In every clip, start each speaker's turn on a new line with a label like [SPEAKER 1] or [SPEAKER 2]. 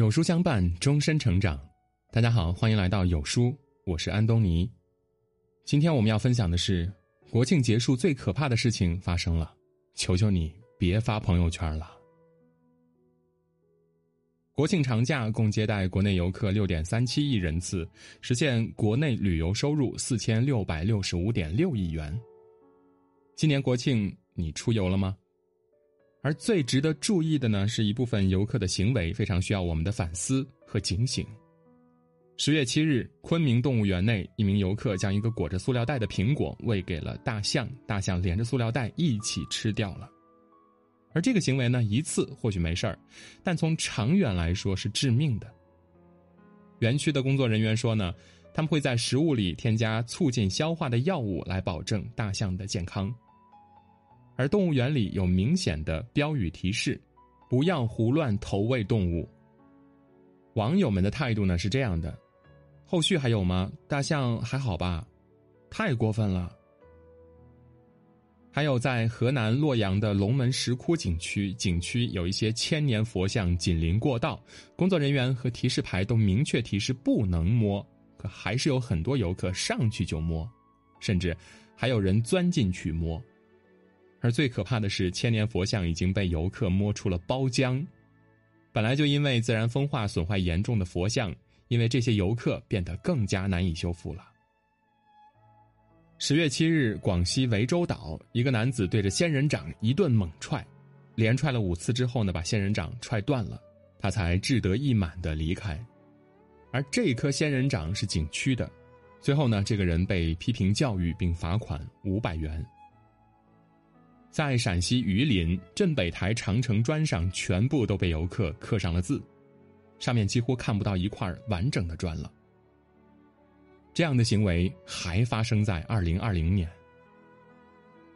[SPEAKER 1] 有书相伴，终身成长。大家好，欢迎来到有书，我是安东尼。今天我们要分享的是，国庆结束最可怕的事情发生了，求求你别发朋友圈了。国庆长假共接待国内游客六点三七亿人次，实现国内旅游收入四千六百六十五点六亿元。今年国庆你出游了吗？而最值得注意的呢，是一部分游客的行为非常需要我们的反思和警醒。十月七日，昆明动物园内，一名游客将一个裹着塑料袋的苹果喂给了大象，大象连着塑料袋一起吃掉了。而这个行为呢，一次或许没事儿，但从长远来说是致命的。园区的工作人员说呢，他们会在食物里添加促进消化的药物，来保证大象的健康。而动物园里有明显的标语提示：“不要胡乱投喂动物。”网友们的态度呢是这样的：“后续还有吗？大象还好吧？太过分了。”还有在河南洛阳的龙门石窟景区，景区有一些千年佛像紧邻过道，工作人员和提示牌都明确提示不能摸，可还是有很多游客上去就摸，甚至还有人钻进去摸。而最可怕的是，千年佛像已经被游客摸出了包浆。本来就因为自然风化损坏严重的佛像，因为这些游客变得更加难以修复了。十月七日，广西涠洲岛一个男子对着仙人掌一顿猛踹，连踹了五次之后呢，把仙人掌踹断了，他才志得意满的离开。而这棵仙人掌是景区的，最后呢，这个人被批评教育并罚款五百元。在陕西榆林镇北台长城砖上，全部都被游客刻上了字，上面几乎看不到一块完整的砖了。这样的行为还发生在二零二零年。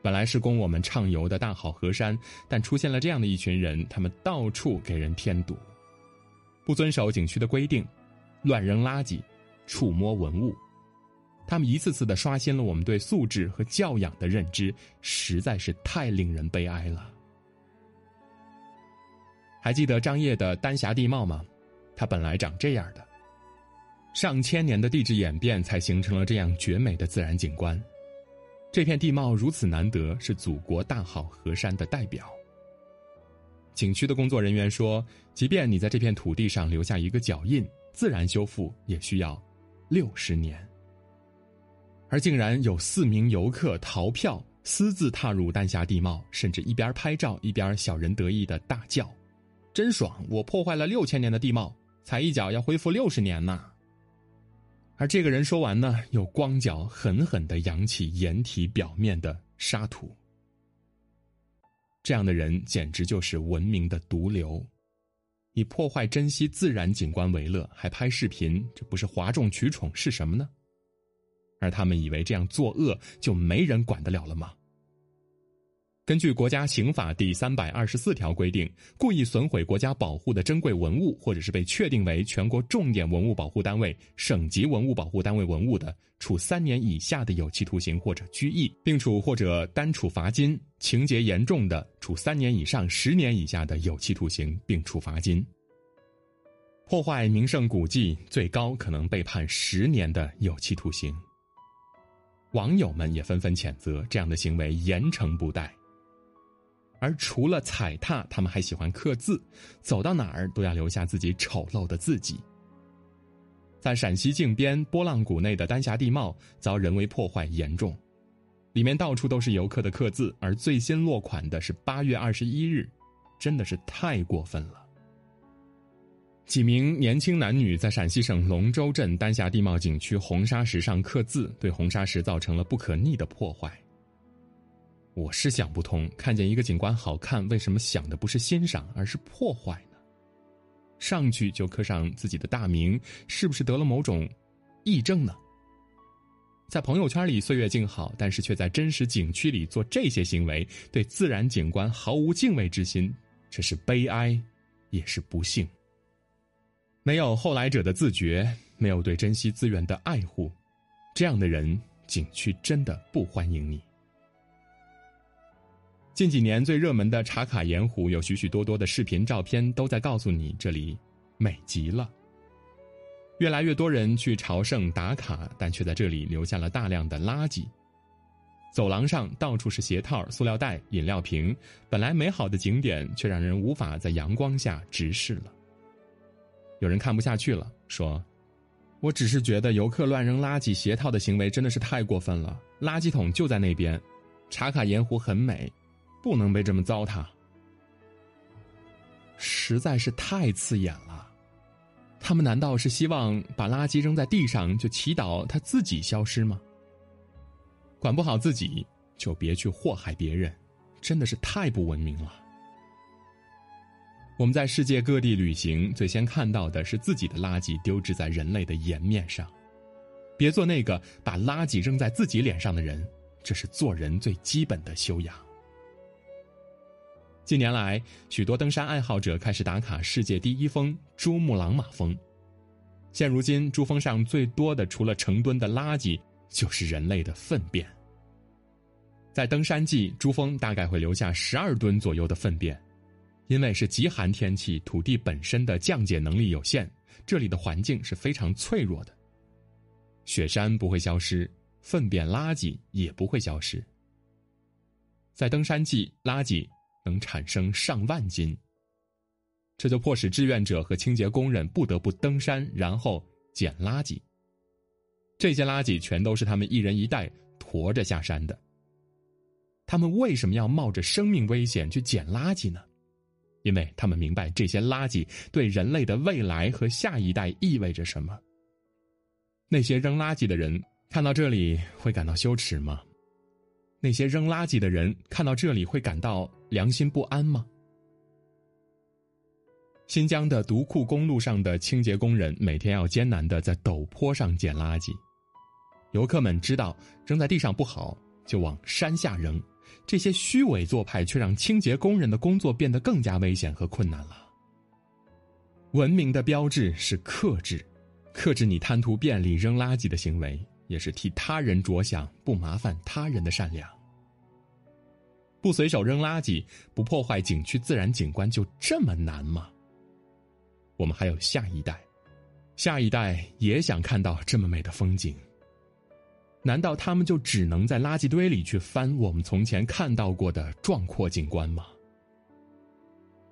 [SPEAKER 1] 本来是供我们畅游的大好河山，但出现了这样的一群人，他们到处给人添堵，不遵守景区的规定，乱扔垃圾，触摸文物。他们一次次的刷新了我们对素质和教养的认知，实在是太令人悲哀了。还记得张掖的丹霞地貌吗？它本来长这样的，上千年的地质演变才形成了这样绝美的自然景观。这片地貌如此难得，是祖国大好河山的代表。景区的工作人员说，即便你在这片土地上留下一个脚印，自然修复也需要六十年。而竟然有四名游客逃票，私自踏入丹霞地貌，甚至一边拍照一边小人得意的大叫：“真爽！我破坏了六千年的地貌，踩一脚要恢复六十年呢。”而这个人说完呢，又光脚狠狠的扬起岩体表面的沙土。这样的人简直就是文明的毒瘤，以破坏珍稀自然景观为乐，还拍视频，这不是哗众取宠是什么呢？而他们以为这样作恶就没人管得了了吗？根据国家刑法第三百二十四条规定，故意损毁国家保护的珍贵文物，或者是被确定为全国重点文物保护单位、省级文物保护单位文物的，处三年以下的有期徒刑或者拘役，并处或者单处罚金；情节严重的，处三年以上十年以下的有期徒刑并处罚金。破坏名胜古迹，最高可能被判十年的有期徒刑。网友们也纷纷谴责这样的行为严惩不贷。而除了踩踏，他们还喜欢刻字，走到哪儿都要留下自己丑陋的字迹。在陕西靖边波浪谷内的丹霞地貌遭人为破坏严重，里面到处都是游客的刻字，而最新落款的是八月二十一日，真的是太过分了。几名年轻男女在陕西省龙州镇丹霞地貌景区红砂石上刻字，对红砂石造成了不可逆的破坏。我是想不通，看见一个景观好看，为什么想的不是欣赏，而是破坏呢？上去就刻上自己的大名，是不是得了某种癔症呢？在朋友圈里岁月静好，但是却在真实景区里做这些行为，对自然景观毫无敬畏之心，这是悲哀，也是不幸。没有后来者的自觉，没有对珍惜资源的爱护，这样的人，景区真的不欢迎你。近几年最热门的茶卡盐湖，有许许多多的视频照片都在告诉你，这里美极了。越来越多人去朝圣打卡，但却在这里留下了大量的垃圾。走廊上到处是鞋套、塑料袋、饮料瓶，本来美好的景点却让人无法在阳光下直视了。有人看不下去了，说：“我只是觉得游客乱扔垃圾、鞋套的行为真的是太过分了。垃圾桶就在那边，茶卡盐湖很美，不能被这么糟蹋。实在是太刺眼了。他们难道是希望把垃圾扔在地上，就祈祷它自己消失吗？”管不好自己，就别去祸害别人，真的是太不文明了。我们在世界各地旅行，最先看到的是自己的垃圾丢置在人类的颜面上。别做那个把垃圾扔在自己脸上的人，这是做人最基本的修养。近年来，许多登山爱好者开始打卡世界第一峰珠穆朗玛峰。现如今，珠峰上最多的，除了成吨的垃圾。就是人类的粪便。在登山季，珠峰大概会留下十二吨左右的粪便，因为是极寒天气，土地本身的降解能力有限，这里的环境是非常脆弱的。雪山不会消失，粪便垃圾也不会消失。在登山季，垃圾能产生上万斤，这就迫使志愿者和清洁工人不得不登山，然后捡垃圾。这些垃圾全都是他们一人一袋驮着下山的。他们为什么要冒着生命危险去捡垃圾呢？因为他们明白这些垃圾对人类的未来和下一代意味着什么。那些扔垃圾的人看到这里会感到羞耻吗？那些扔垃圾的人看到这里会感到良心不安吗？新疆的独库公路上的清洁工人每天要艰难的在陡坡上捡垃圾。游客们知道扔在地上不好，就往山下扔。这些虚伪做派却让清洁工人的工作变得更加危险和困难了。文明的标志是克制，克制你贪图便利扔垃圾的行为，也是替他人着想，不麻烦他人的善良。不随手扔垃圾，不破坏景区自然景观，就这么难吗？我们还有下一代，下一代也想看到这么美的风景。难道他们就只能在垃圾堆里去翻我们从前看到过的壮阔景观吗？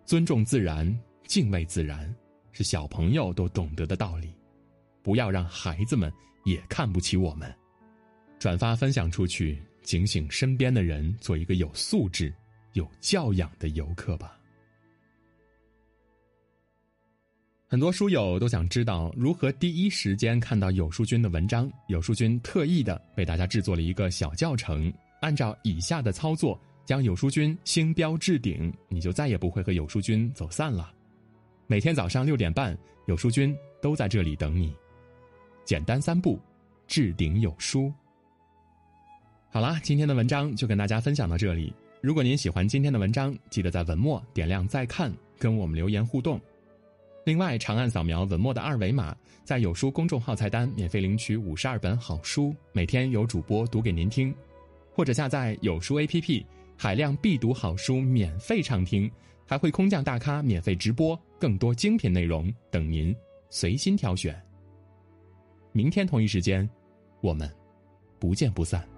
[SPEAKER 1] 尊重自然，敬畏自然，是小朋友都懂得的道理。不要让孩子们也看不起我们。转发分享出去，警醒身边的人，做一个有素质、有教养的游客吧。很多书友都想知道如何第一时间看到有书君的文章。有书君特意的为大家制作了一个小教程，按照以下的操作，将有书君星标置顶，你就再也不会和有书君走散了。每天早上六点半，有书君都在这里等你。简单三步，置顶有书。好啦，今天的文章就跟大家分享到这里。如果您喜欢今天的文章，记得在文末点亮再看，跟我们留言互动。另外，长按扫描文末的二维码，在有书公众号菜单免费领取五十二本好书，每天有主播读给您听；或者下载有书 APP，海量必读好书免费畅听，还会空降大咖免费直播，更多精品内容等您随心挑选。明天同一时间，我们不见不散。